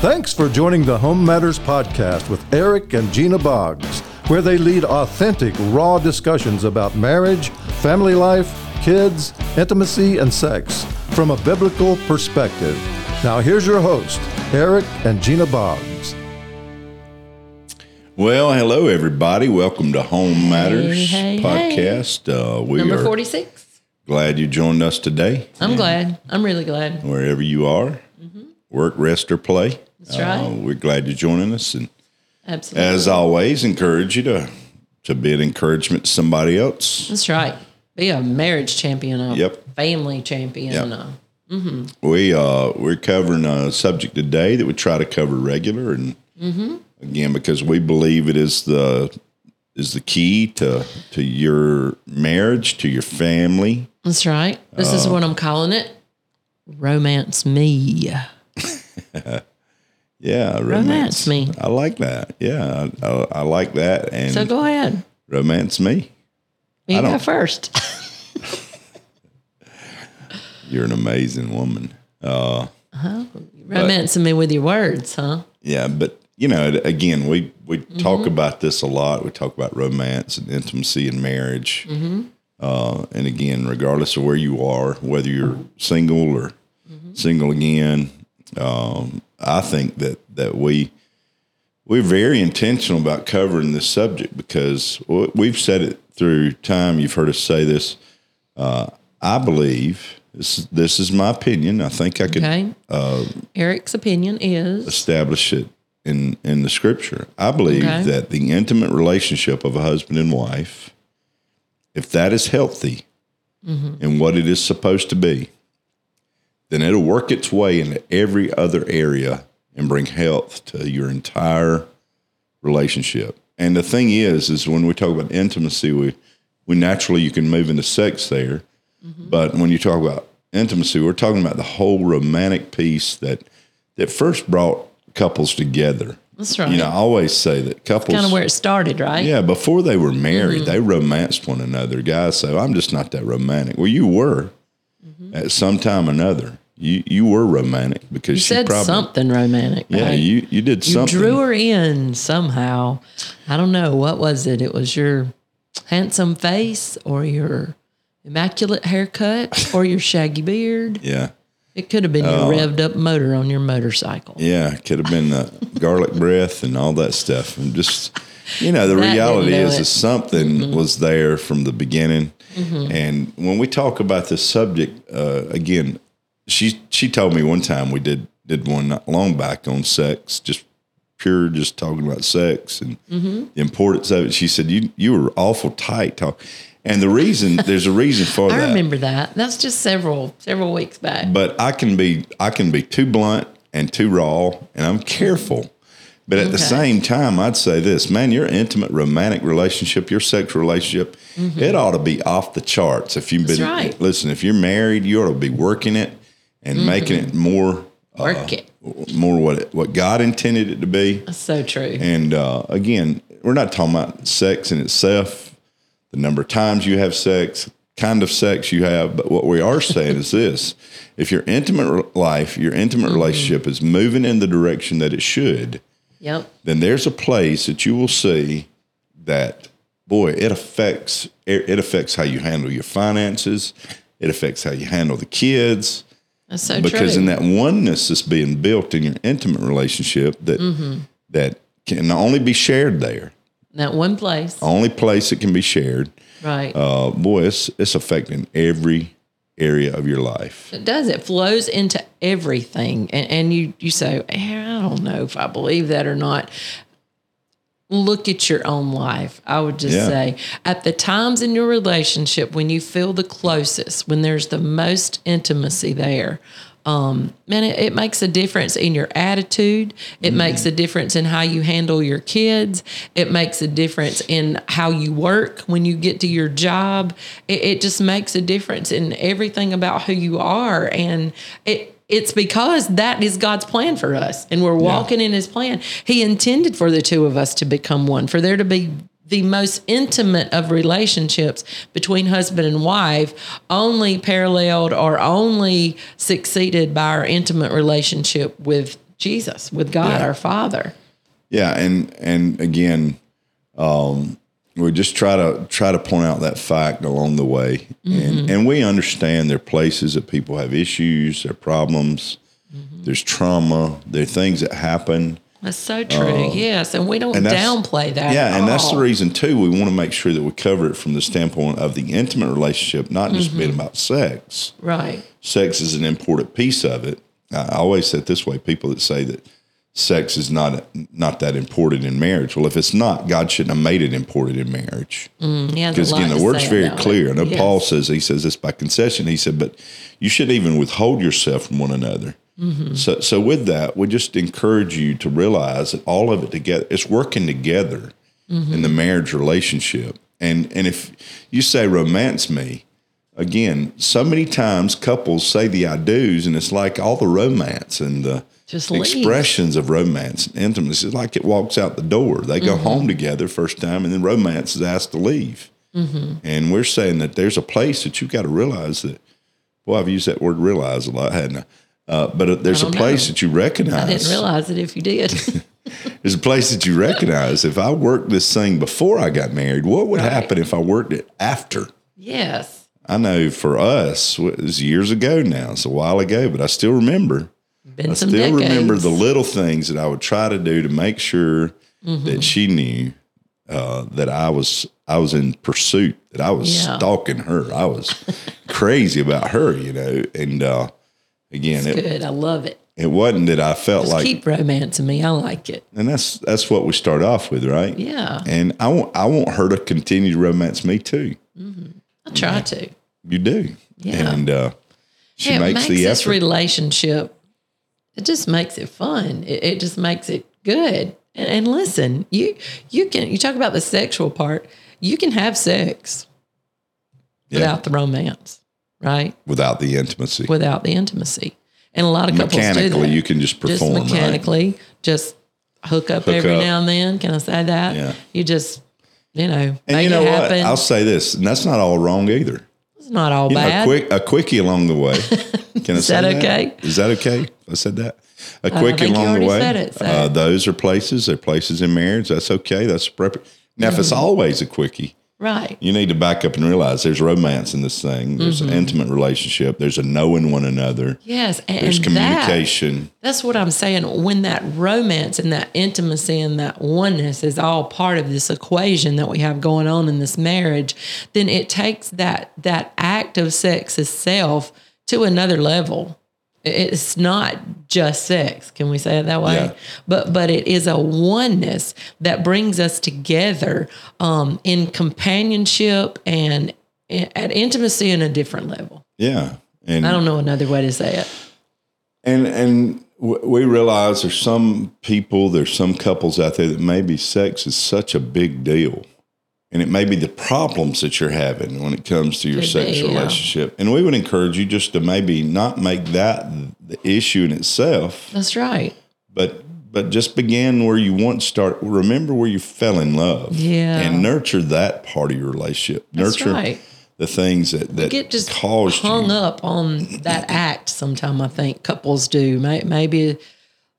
Thanks for joining the Home Matters Podcast with Eric and Gina Boggs, where they lead authentic, raw discussions about marriage, family life, kids, intimacy, and sex from a biblical perspective. Now, here's your host, Eric and Gina Boggs. Well, hello, everybody. Welcome to Home Matters hey, hey. podcast. Uh, we Number are 46. glad you joined us today, I'm glad. I'm really glad. wherever you are. Work, rest, or play. Mm-hmm. That's right. Uh, we're glad you're joining us, and Absolutely. as always, encourage you to to be an encouragement to somebody else. That's right. Be a marriage champion, a Yep. family champion. Yep. a- We uh, we're covering a subject today that we try to cover regular, and Mm-hmm. again because we believe it is the is the key to to your marriage, to your family. That's right. This Uh, is what I'm calling it. Romance me. Yeah, Romance me. I like that. Yeah, I, I, I like that. And So go ahead. romance me. You I go first. You're an amazing woman. Romancing me with your words, huh? Yeah, but you know, again, we we Mm-hmm. talk about this a lot. We talk about romance and intimacy and marriage. Mm-hmm. Uh, and again, regardless of where you are, whether you're single or Mm-hmm. single again, um, I think that that we we're very intentional about covering this subject because we've said it through time. You've heard us say this. Uh, I believe this. This is my opinion. I think I could Okay. uh, Eric's opinion is establish it in in the scripture. I believe Okay. that the intimate relationship of a husband and wife, if that is healthy and what it is supposed to be, then it'll work its way into every other area and bring health to your entire relationship. And the thing is, is when we talk about intimacy, we we naturally you can move into sex there, mm-hmm. but when you talk about intimacy, we're talking about the whole romantic piece that that first brought couples together. That's right. You know, I always say that couples kind of where it started, right? yeah, before they were married, mm-hmm. they romanced one another. Guys say, "I'm just not that romantic." Well, you were mm-hmm. at some time or another. You you were romantic because You she said probably something romantic. yeah right? you you did something. You something. drew her in somehow. I don't know. What was it? It was your handsome face or your immaculate haircut or your shaggy beard. yeah, It could have been your uh, revved up motor on your motorcycle. Yeah, could have been the garlic breath and all that stuff. And just you know, the That reality is, is something mm-hmm. was there from the beginning. Mm-hmm. And when we talk about this subject, uh, again, she she told me one time we did did one not long back on sex, just pure, just talking about sex and Mm-hmm. the importance of it. She said you you were awful tight talk, and the reason there's a reason for I that. I remember that. That's just several several weeks back. But I can be I can be too blunt and too raw, and I'm careful. But at the same time, I'd say this, man, your intimate romantic relationship, your sexual relationship, it ought to be off the charts. If you've been Mm-hmm. That's right. listen, if you're married, you ought to be working it and making it more Mm-hmm. Work it. more what it, what God intended it to be. That's so true. And uh, again, we're not talking about sex in itself, the number of times you have sex, kind of sex you have. But what we are saying is this if your intimate life, your intimate Mm-hmm. relationship is moving in the direction that it should, Yep. then there's a place that you will see that, boy, it affects it affects how you handle your finances. It affects how you handle the kids That's so because true. in that oneness that's being built in your intimate relationship that Mm-hmm. that can only be shared there that one place. only place it can be shared Right. uh boy it's it's affecting every area of your life It does. It flows into everything. And, and you, you say, "Eh, I don't know if I believe that or not. Look at your own life. I would just Yeah. say, at the times in your relationship when you feel the closest, when there's the most intimacy there, um, man, it, it makes a difference in your attitude. It makes a difference in how you handle your kids. It makes a difference in how you work when you get to your job. It, it just makes a difference in everything about who you are. And it, it's because that is God's plan for us, and we're walking in His plan. He intended for the two of us to become one, for there to be the most intimate of relationships between husband and wife, only paralleled or only succeeded by our intimate relationship with Jesus, with God Yeah. our Father. Yeah, and and again, um, we just try to try to point out that fact along the way, and mm-hmm. and we understand there are places that people have issues, there are problems, mm-hmm. there's trauma, there are things that happen. That's so true. Um, yes, and we don't and downplay that. Yeah, and that's the reason too. We want to make sure that we cover it from the standpoint of the intimate relationship, not just being mm-hmm. about sex. Right. Sex is an important piece of it. I I always say it this way: people that say that sex is not not that important in marriage. Well, if it's not, God shouldn't have made it important in marriage. Mm, he has a Because lot again, the word's very clear. I know Yes. Paul says he says this by concession. He said, but you shouldn't even withhold yourself from one another. Mm-hmm. So, so with that, we just encourage you to realize that all of it together, it's working together Mm-hmm. in the marriage relationship. And and if you say romance me, again, so many times couples say the I do's, and it's like all the romance and the Just leave. expressions of romance and intimacy. It's like it walks out the door. They Mm-hmm. go home together first time, and then romance is asked to leave. Mm-hmm. And we're saying that there's a place that you've got to realize that. Well, I've used that word "realize" a lot, hadn't I? Uh, but uh, there's a place know. that you recognize. I didn't realize it if you did. There's a place that you recognize. if I worked this thing before I got married, what would Right. happen if I worked it after? yes. I know for us, it was years ago now. It's a while ago, but I still remember. Been I still decades. remember the little things that I would try to do to make sure Mm-hmm. that she knew uh, that I was I was in pursuit, that I was Yeah. stalking her. I was crazy about her, you know. And uh, again, it, Good. I love it. it wasn't that I felt Just like, keep romancing me. I like it. and that's that's what we start off with, right? Yeah. And I want I want her to continue to romance me too. I try to. You do, Yeah. and uh, she Yeah, makes, makes the this effort. relationship. It just makes it fun. It, it just makes it good. And, and listen, you you can you talk about the sexual part. You can have sex Yeah. without the romance, right? without the intimacy. Without the intimacy. And a lot of couples do Mechanically, that. you can just just perform, right? mechanically, just hook up Hook every up. now and then. Can I say that? Yeah. You just, you know, And make you know it what? happen. I'll say this, and that's not all wrong either. Not all You know, a bad. quick a quickie along the way. Can I say that okay? Is that okay? I said that. A quickie along the way. it, so- uh, those are places. They're places in marriage. That's okay. That's appropriate. Now, Mm-hmm. it's always a quickie, right. you need to back up and realize there's romance in this thing. There's Mm-hmm. an intimate relationship. There's a knowing one another. Yes. And There's that- communication. That's what I'm saying. When that romance and that intimacy and that oneness is all part of this equation that we have going on in this marriage, then it takes that that act of sex itself to another level. It's not just sex. Can we say it that way? Yeah. But but it is a oneness that brings us together um, in companionship and at intimacy in a different level. yeah. And I don't know another way to say it. And and we realize there's some people, there's some couples out there that maybe sex is such a big deal, and it may be the problems that you're having when it comes to your Could sex be, yeah. relationship. And we would encourage you just to maybe not make that the issue in itself, That's right. but but just begin where you want to start. Remember where you fell in love, Yeah. and nurture that part of your relationship. That's nurture right. the things that that get just caused hung you. up on that act sometime i think couples do May- maybe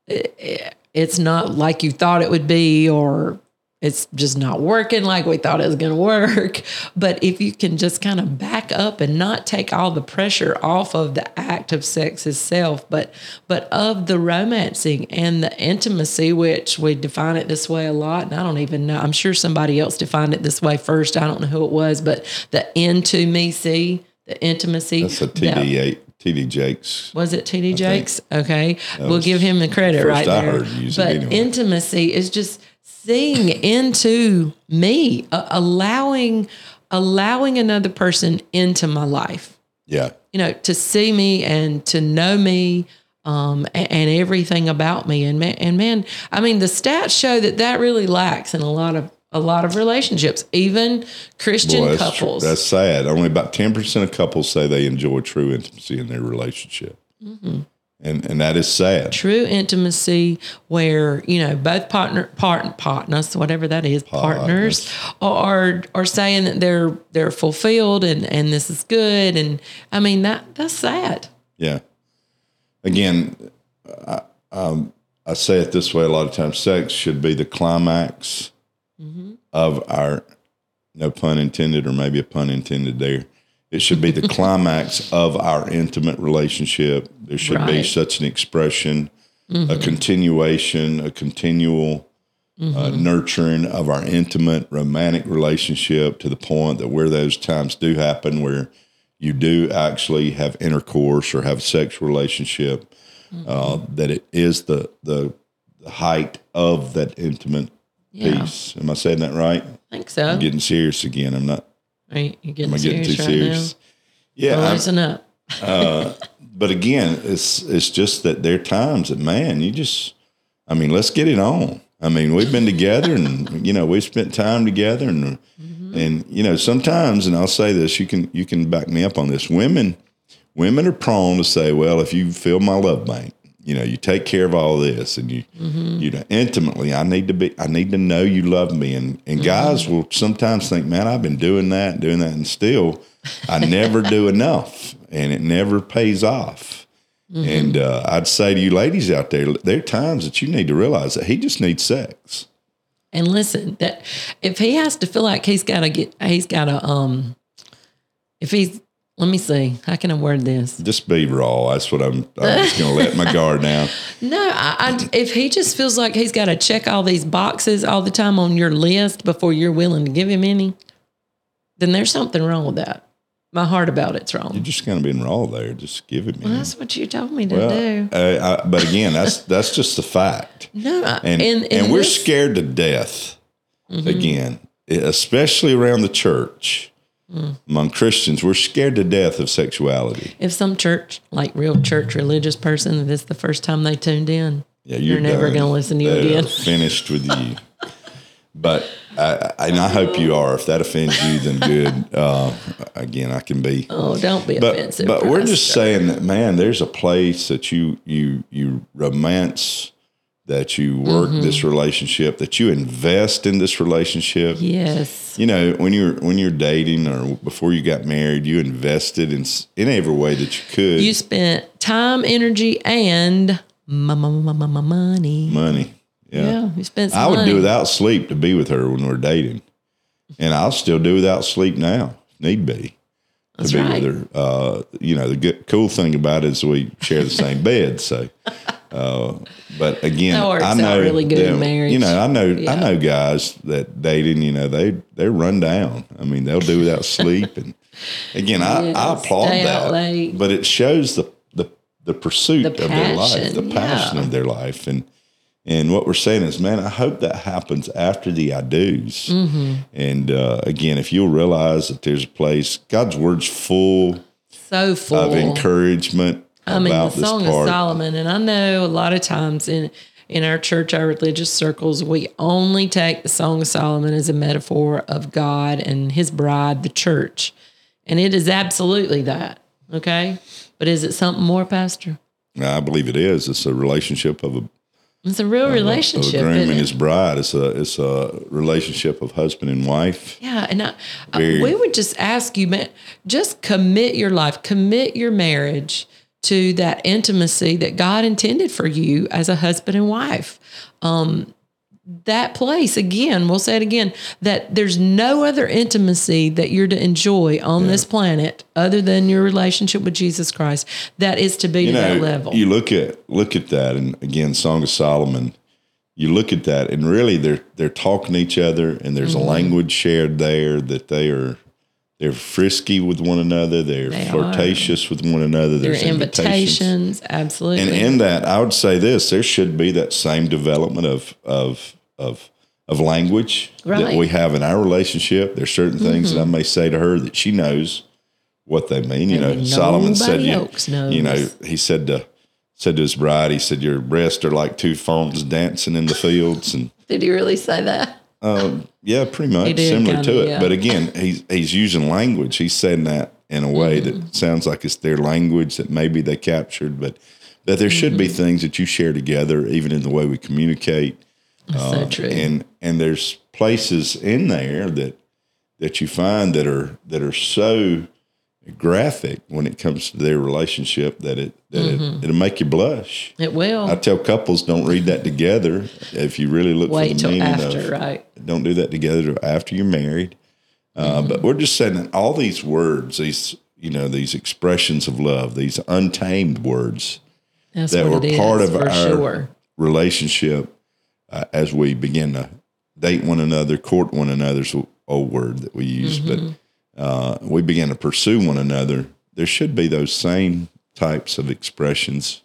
it- it's not like you thought it would be or it's just not working like we thought it was going to work but if you can just kind of back up and not take all the pressure off of the act of sex itself but but of the romancing and the intimacy which we define it this way a lot and i don't even know i'm sure somebody else defined it this way first i don't know who it was but the into me see the intimacy That's a that- TD eight, TD Jakes. was it TD Jakes? Okay. We'll give him the credit right I there. but anyway. intimacy is just seeing into me, uh, allowing allowing another person into my life. Yeah. You know, to see me and to know me um, and, and everything about me. And man, and man, I mean, the stats show that that really lacks in a lot of a lot of relationships, even Christian Boy, that's, tr- couples. that's sad. Only about ten percent of couples say they enjoy true intimacy in their relationship, Mm-hmm. And and that is sad. true intimacy where you know both partner part partners whatever that is partners are are saying that they're they're fulfilled and and this is good and i mean that that's sad Yeah. Again, I, um, I say it this way a lot of times sex should be the climax of our, no pun intended, or maybe a pun intended there. It should be the climax of our intimate relationship. There should be such an expression, a continuation, a continual uh, nurturing of our intimate romantic relationship to the point that where those times do happen, where you do actually have intercourse or have a sexual relationship, uh, that it is the, the the height of that intimate Yeah. piece. Am I saying that right? I think so. I'm getting serious again. I'm not. Right, you're getting Am I getting serious too right serious? now. Yeah, Well, listen up. Uh, but again, it's it's just that there are times that man, you just, I mean, let's get it on. I mean, we've been together, and you know, we've spent time together, and mm-hmm. and you know, sometimes, and I'll say this, you can you can back me up on this. Women, women are prone to say, well, if you fill my love bank, you know, you take care of all this, and you you know, intimately, I need to be, I need to know you love me, and and guys will sometimes think, man, I've been doing that, doing that, and still, I never do enough, and it never pays off. And uh, I'd say to you ladies out there, there are times that you need to realize that he just needs sex. And listen, that if he has to feel like he's got to get, he's got to, um, if he's, let me see, how can I word this? Just be raw. That's what I'm. I'm just going to let my guard down. No, I, I, if he just feels like he's got to check all these boxes all the time on your list before you're willing to give him any, then there's something wrong with that. My heart about it's wrong. You're just going to be raw there. Just give it me. Well, that's what you told me to Well, do. uh, I, but again, that's that's just the fact. No, I, And and, and, we're this- Mm-hmm. scared to death. Again, especially around the church, Mm. among Christians, we're scared to death of sexuality. If some church, like real church religious person, if it's the first time they tuned in, Yeah, You're never gonna listen to you They're again. Finished with you. But I, I, and I hope you are. If that offends you, then good. Uh, again, I can be. oh, don't be But offensive. but we're just saying that man, there's a place that you you you romance, that you work Mm-hmm. this relationship, that you invest in this relationship. yes, You know, when you're when you're dating or before you got married, you invested in in every way that you could. you spent time, energy, and money. money. Yeah, you spent. Some I would money. do without sleep to be with her when we're dating, and I'll still do without sleep now, if need be, to That's be right. with her. Uh, you know, the good, cool thing about it is we share the same bed. So, uh, but again, I know really good them- marriage. You know, I know, Yeah. I know guys that dating. You know, they they run down. I mean, they'll do without sleep, and again, I, I applaud that. late. But it shows the the the pursuit The of their life, the passion yeah. of their life, and and what we're saying is, man, I hope that happens after the I do's. Mm-hmm. And uh, again, if you'll realize that there's a place, God's word's full so full. of encouragement I mean, the Song of Solomon, and I know a lot of times in in our church, our religious circles, we only take the Song of Solomon as a metaphor of God and His bride, the church, and it is absolutely that. Okay, but is it something more, Pastor? I believe it is. It's a relationship of a It's a real of relationship. a groom and his bride. It's a it's a relationship of husband and wife. Yeah, and I, I- Very- we would just ask you, man, just commit your life, commit your marriage to that intimacy that God intended for you as a husband and wife. Um, that place again, we'll say it again, that there's no other intimacy that you're to enjoy on this planet other than your relationship with Jesus Christ that is to be you to know, that level. you look at look at that, and again, Song of Solomon. You look at that, and really, they're they're talking to each other, and there's Mm-hmm. a language shared there that they are they're frisky with one another, they're They are. flirtatious with one another. Their There's invitations. invitations, absolutely. and in that, I would say this: there should be that same development of of of of language that Right. Mm-hmm. we have in our relationship. There's certain things that I may say to her that she knows what they mean. You know, Solomon said, you, you know, he said to said to his bride, he said, "Your breasts are like two fawns dancing in the fields," and Did he really say that? Yeah, pretty much similar kinda, to it. yeah. But again, he's he's using language. He's saying that in a way Mm-hmm. that sounds like it's their language that maybe they captured, but that there should Mm-hmm. be things that you share together, even in the way we communicate. That's so true. Uh, And and there's places in there that that you find that are that are so graphic when it comes to their relationship that it that Mm-hmm. it, it'll make you blush. It will. I tell couples don't read that together. If you really look Wait for the meaning after, of right? don't do that together after you're married. Uh, Mm-hmm. But we're just saying that all these words, these you know, these expressions of love, these untamed words That's that were it is, part of our sure. relationship uh, as we begin to date one another, court one another's a old word that we use, Mm-hmm. but uh, we begin to pursue one another. There should be those same types of expressions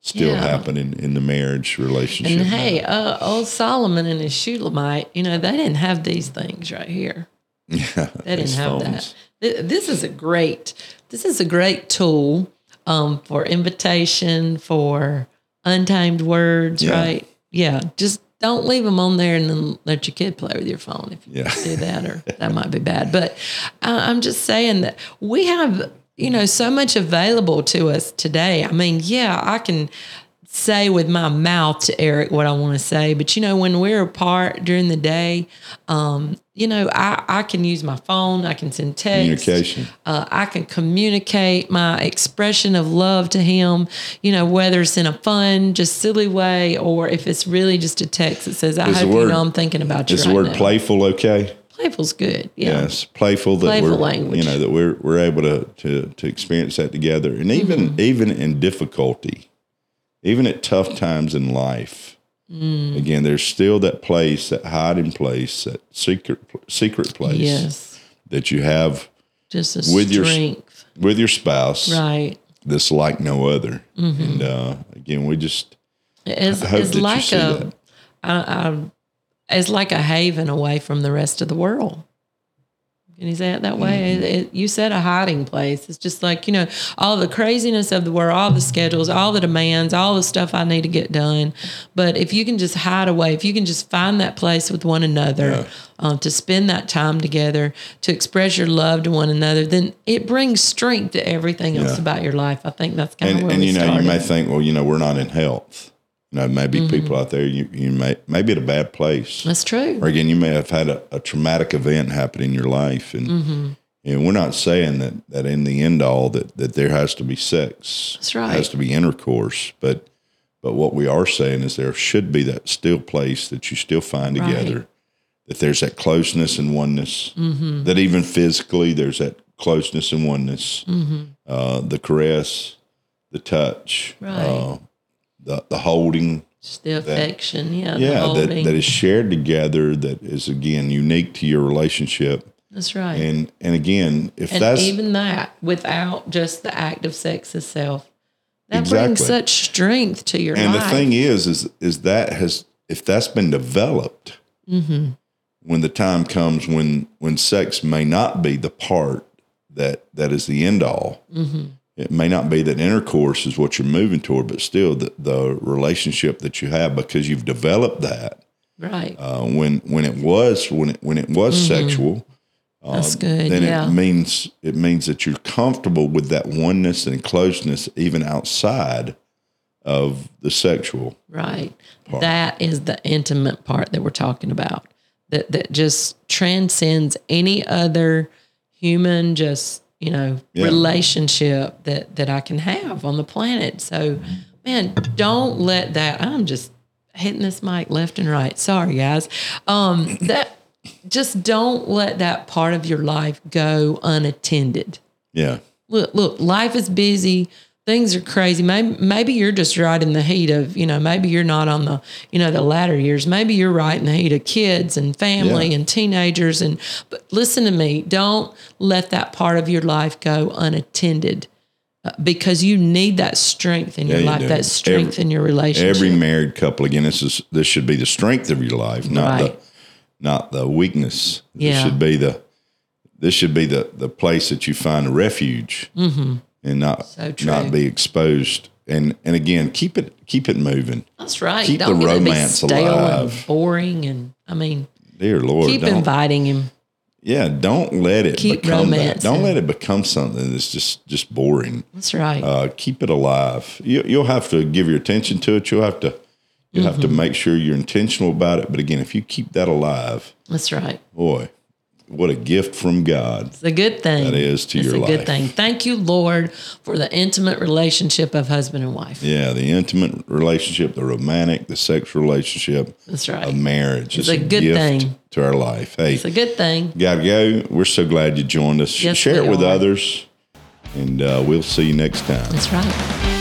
still Yeah. happening in the marriage relationship. And hey, uh, old Solomon and his Shulamite, you know, they didn't have these things right here. yeah, They didn't have that. This is a great, this is a great tool um, for invitation, for untamed words, Yeah. right? Yeah, just don't leave them on there and then let your kid play with your phone if you Yeah. do that, or that might be bad. But uh, I'm just saying that we have, you know, so much available to us today. I mean, yeah, I can say with my mouth to Eric what I want to say, but you know, when we're apart during the day, um, you know, I, I can use my phone, I can send text, Communication. uh, I can communicate my expression of love to him, you know, whether it's in a fun, just silly way, or if it's really just a text that says, I Is hope word- you know I'm thinking about you Is right the word now. playful okay? Playful's good. Yeah. Yes, playful that Playful we're language. you know that we're we're able to to to experience that together, and even Mm-hmm. even in difficulty, even at tough times in life. Mm. Again, there's still that place, that hiding place, that secret secret place Yes. that you have Just a With your- with your spouse right. that's like no other. Mm-hmm. And uh, again, we just It's, I hope it's that you like a, that. I, I, it's like a haven away from the rest of the world. You say it that way? Mm-hmm. It, it- you said a hiding place. It's just like, you know, all the craziness of the world, all the schedules, all the demands, all the stuff I need to get done. But if you can just hide away, if you can just find that place with one another, Yeah. um, to spend that time together, to express your love to one another, then it brings strength to everything else about your life. I think that's kind of and, where and you know started. you may think, well, you know, we're not in health. You know, maybe Mm-hmm. people out there you you may maybe at a bad place. that's true. or again, you may have had a, a traumatic event happen in your life, and Mm-hmm. and we're not saying that that in the end all that that there has to be sex, That's right. has to be intercourse, but but what we are saying is there should be that still place that you still find Right. together, that there's that closeness and oneness, Mm-hmm. that even physically there's that closeness and oneness, Mm-hmm. uh, the caress, the touch, Right. uh, the the holding, Just the affection, yeah, the yeah, that, that is shared together, that is again unique to your relationship. that's right. And and again, if and that's even that, without just the act of sex itself, that Exactly. brings such strength to your and life. the thing is, is is that has if that's been developed, Mm-hmm. when the time comes when when sex may not be the part that that is the end all. Mm-hmm. It may not be that intercourse is what you're moving toward, but still the, the relationship that you have because you've developed that right? uh, when when it was when it when it was sexual. Mm-hmm. That's good. then Yeah. it means it means that you're comfortable with that oneness and closeness even outside of the sexual. Right. That is the intimate part that we're talking about. That that just transcends any other human just, you know, Yeah. relationship that that I can have on the planet. So, man, don't let that I'm just hitting this mic left and right. Sorry, guys. Um that just don't let that part of your life go unattended Yeah. look, look, life is busy. Things are crazy. Maybe, maybe you're just right in the heat of, you know, maybe you're not on the, you know, the latter years. Maybe you're right in the heat of kids and family Yeah. and teenagers. And, but listen to me, don't let that part of your life go unattended uh, because you need that strength in your you life, do. that strength Every- in your relationship. Every married couple, again, this is this should be the strength of your life, not Right. the not the weakness. This Yeah. should be the this should be the the place that you find a refuge and not Mm-hmm. So not be exposed. And and again, keep it keep it moving. That's right. keep don't the it romance stale alive. and boring. And I mean, Dear Lord, keep inviting him. yeah, don't let it Keep become that. Don't let it become something that's just just boring. That's right. uh, keep it alive. You, you'll have to give your attention to it. You'll have to you'll have to Mm-hmm. make sure you're intentional about it. But again, if you keep that alive, That's right. boy, what a gift from God. It's a good thing. That is to it's your life. It's a good thing. Thank you, Lord, for the intimate relationship of husband and wife. Yeah, the intimate relationship, the romantic, the sexual relationship That's right. of marriage. It's is a good thing. to our life. Hey, It's a good thing. gotta go. We're so glad you joined us. Yes, Share it with are. others, and uh, we'll see you next time. That's right.